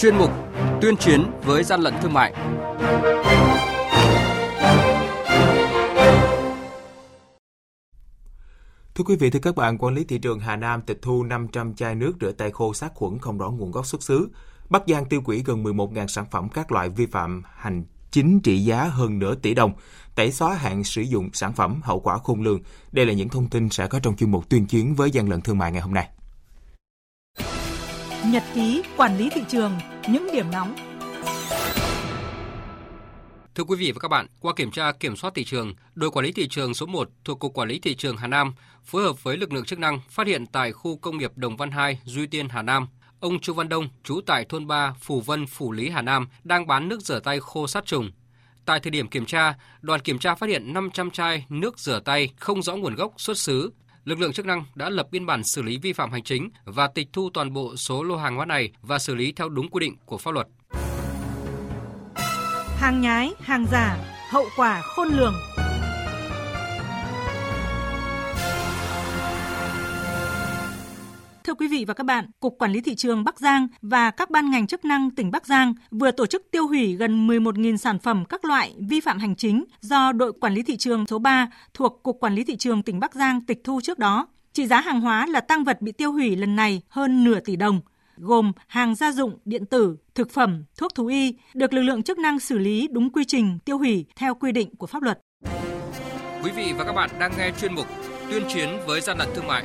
chuyên mục Tuyên chiến với gian lận thương mại. Thưa quý vị, thưa các bạn, quản lý thị trường Hà Nam tịch thu 500 chai nước rửa tay khô sát khuẩn không rõ nguồn gốc xuất xứ. Bắc Giang tiêu hủy gần 11.000 sản phẩm các loại vi phạm hành chính trị giá hơn nửa tỷ đồng, tẩy xóa hạn sử dụng sản phẩm hậu quả khôn lường. Đây là những thông tin sẽ có trong chuyên mục tuyên chiến với gian lận thương mại ngày hôm nay. Nhật ký quản lý thị trường, những điểm nóng. Thưa quý vị và các bạn, qua kiểm tra kiểm soát thị trường, đội quản lý thị trường số 1 thuộc Cục Quản lý Thị trường Hà Nam phối hợp với lực lượng chức năng phát hiện tại khu công nghiệp Đồng Văn 2, Duy Tiên, Hà Nam, ông Chu Văn Đông, trú tại thôn 3, Phủ Vân, Phủ Lý, Hà Nam, đang bán nước rửa tay khô sát trùng. Tại thời điểm kiểm tra, đoàn kiểm tra phát hiện 500 chai nước rửa tay không rõ nguồn gốc xuất xứ. Lực lượng chức năng đã lập biên bản xử lý vi phạm hành chính và tịch thu toàn bộ số lô hàng hóa này và xử lý theo đúng quy định của pháp luật. Hàng nhái, hàng giả, hậu quả khôn lường. Thưa quý vị và các bạn, Cục Quản lý Thị trường Bắc Giang và các ban ngành chức năng tỉnh Bắc Giang vừa tổ chức tiêu hủy gần 11.000 sản phẩm các loại vi phạm hành chính do đội quản lý thị trường số 3 thuộc Cục Quản lý Thị trường tỉnh Bắc Giang tịch thu trước đó. Trị giá hàng hóa là tăng vật bị tiêu hủy lần này hơn nửa tỷ đồng, gồm hàng gia dụng, điện tử, thực phẩm, thuốc thú y, được lực lượng chức năng xử lý đúng quy trình tiêu hủy theo quy định của pháp luật. Quý vị và các bạn đang nghe chuyên mục Tuyên chiến với gian lận thương mại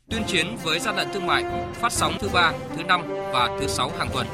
tuyên chiến với gian lận thương mại phát sóng thứ ba, thứ năm và thứ sáu hàng tuần.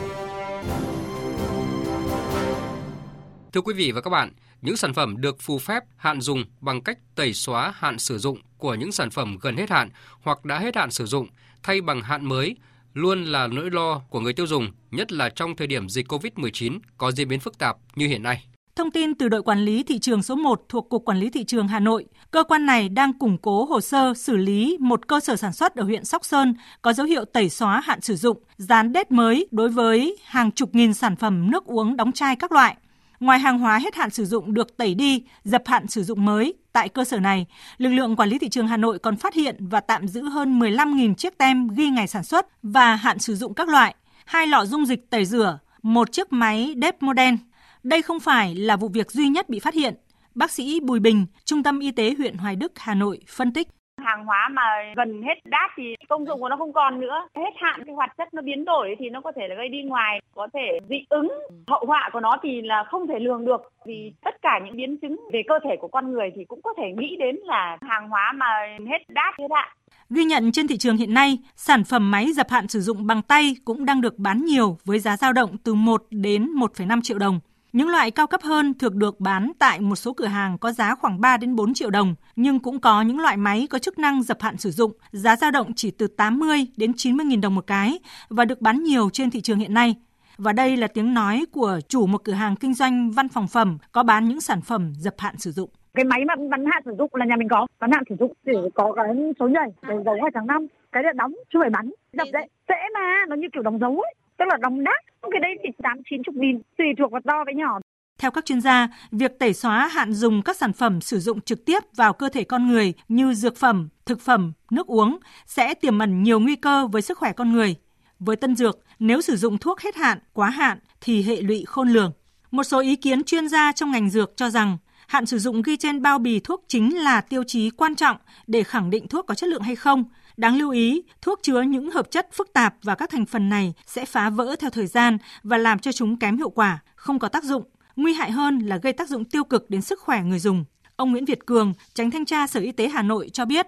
Thưa quý vị và các bạn, những sản phẩm được phù phép hạn dùng bằng cách tẩy xóa hạn sử dụng của những sản phẩm gần hết hạn hoặc đã hết hạn sử dụng thay bằng hạn mới luôn là nỗi lo của người tiêu dùng, nhất là trong thời điểm dịch COVID-19 có diễn biến phức tạp như hiện nay. Thông tin từ đội quản lý thị trường số 1 thuộc Cục Quản lý Thị trường Hà Nội, cơ quan này đang củng cố hồ sơ xử lý một cơ sở sản xuất ở huyện Sóc Sơn có dấu hiệu tẩy xóa hạn sử dụng, dán đét mới đối với hàng chục nghìn sản phẩm nước uống đóng chai các loại. Ngoài hàng hóa hết hạn sử dụng được tẩy đi, dập hạn sử dụng mới, tại cơ sở này, lực lượng quản lý thị trường Hà Nội còn phát hiện và tạm giữ hơn 15.000 chiếc tem ghi ngày sản xuất và hạn sử dụng các loại, hai lọ dung dịch tẩy rửa, một chiếc máy đếp modern, đây không phải là vụ việc duy nhất bị phát hiện. Bác sĩ Bùi Bình, Trung tâm Y tế huyện Hoài Đức, Hà Nội phân tích hàng hóa mà gần hết đát thì công dụng của nó không còn nữa hết hạn cái hoạt chất nó biến đổi thì nó có thể là gây đi ngoài có thể dị ứng hậu họa của nó thì là không thể lường được vì tất cả những biến chứng về cơ thể của con người thì cũng có thể nghĩ đến là hàng hóa mà hết đát hết hạn Ghi nhận trên thị trường hiện nay, sản phẩm máy dập hạn sử dụng bằng tay cũng đang được bán nhiều với giá dao động từ 1 đến 1,5 triệu đồng. Những loại cao cấp hơn thường được bán tại một số cửa hàng có giá khoảng 3 đến 4 triệu đồng, nhưng cũng có những loại máy có chức năng dập hạn sử dụng, giá dao động chỉ từ 80 đến 90 000 đồng một cái và được bán nhiều trên thị trường hiện nay. Và đây là tiếng nói của chủ một cửa hàng kinh doanh văn phòng phẩm có bán những sản phẩm dập hạn sử dụng. Cái máy mà bắn hạn sử dụng là nhà mình có bắn hạn sử dụng để có cái số nhảy đầu dấu hai tháng năm. Cái là đóng chứ phải bắn. Dập đấy dễ mà nó như kiểu đóng dấu ấy tức là đóng đắt cái đấy thì tám chín chục nghìn tùy thuộc vào to với nhỏ theo các chuyên gia, việc tẩy xóa hạn dùng các sản phẩm sử dụng trực tiếp vào cơ thể con người như dược phẩm, thực phẩm, nước uống sẽ tiềm ẩn nhiều nguy cơ với sức khỏe con người. Với tân dược, nếu sử dụng thuốc hết hạn, quá hạn thì hệ lụy khôn lường. Một số ý kiến chuyên gia trong ngành dược cho rằng hạn sử dụng ghi trên bao bì thuốc chính là tiêu chí quan trọng để khẳng định thuốc có chất lượng hay không, Đáng lưu ý, thuốc chứa những hợp chất phức tạp và các thành phần này sẽ phá vỡ theo thời gian và làm cho chúng kém hiệu quả, không có tác dụng. Nguy hại hơn là gây tác dụng tiêu cực đến sức khỏe người dùng. Ông Nguyễn Việt Cường, tránh thanh tra Sở Y tế Hà Nội cho biết,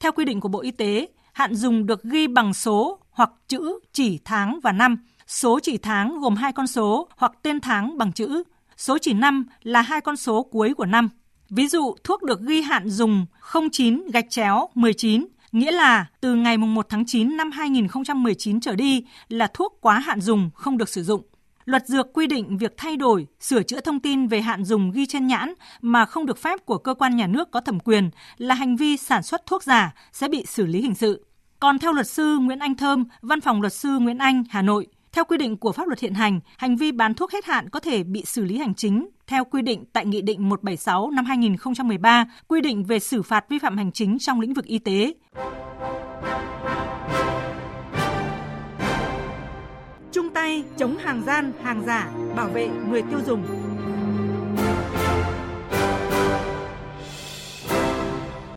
theo quy định của Bộ Y tế, hạn dùng được ghi bằng số hoặc chữ chỉ tháng và năm. Số chỉ tháng gồm hai con số hoặc tên tháng bằng chữ. Số chỉ năm là hai con số cuối của năm. Ví dụ, thuốc được ghi hạn dùng 09 gạch chéo 19 nghĩa là từ ngày 1 tháng 9 năm 2019 trở đi là thuốc quá hạn dùng không được sử dụng. Luật dược quy định việc thay đổi, sửa chữa thông tin về hạn dùng ghi trên nhãn mà không được phép của cơ quan nhà nước có thẩm quyền là hành vi sản xuất thuốc giả sẽ bị xử lý hình sự. Còn theo luật sư Nguyễn Anh Thơm, Văn phòng luật sư Nguyễn Anh, Hà Nội, theo quy định của pháp luật hiện hành, hành vi bán thuốc hết hạn có thể bị xử lý hành chính theo quy định tại Nghị định 176 năm 2013, quy định về xử phạt vi phạm hành chính trong lĩnh vực y tế. Chung tay chống hàng gian, hàng giả, bảo vệ người tiêu dùng.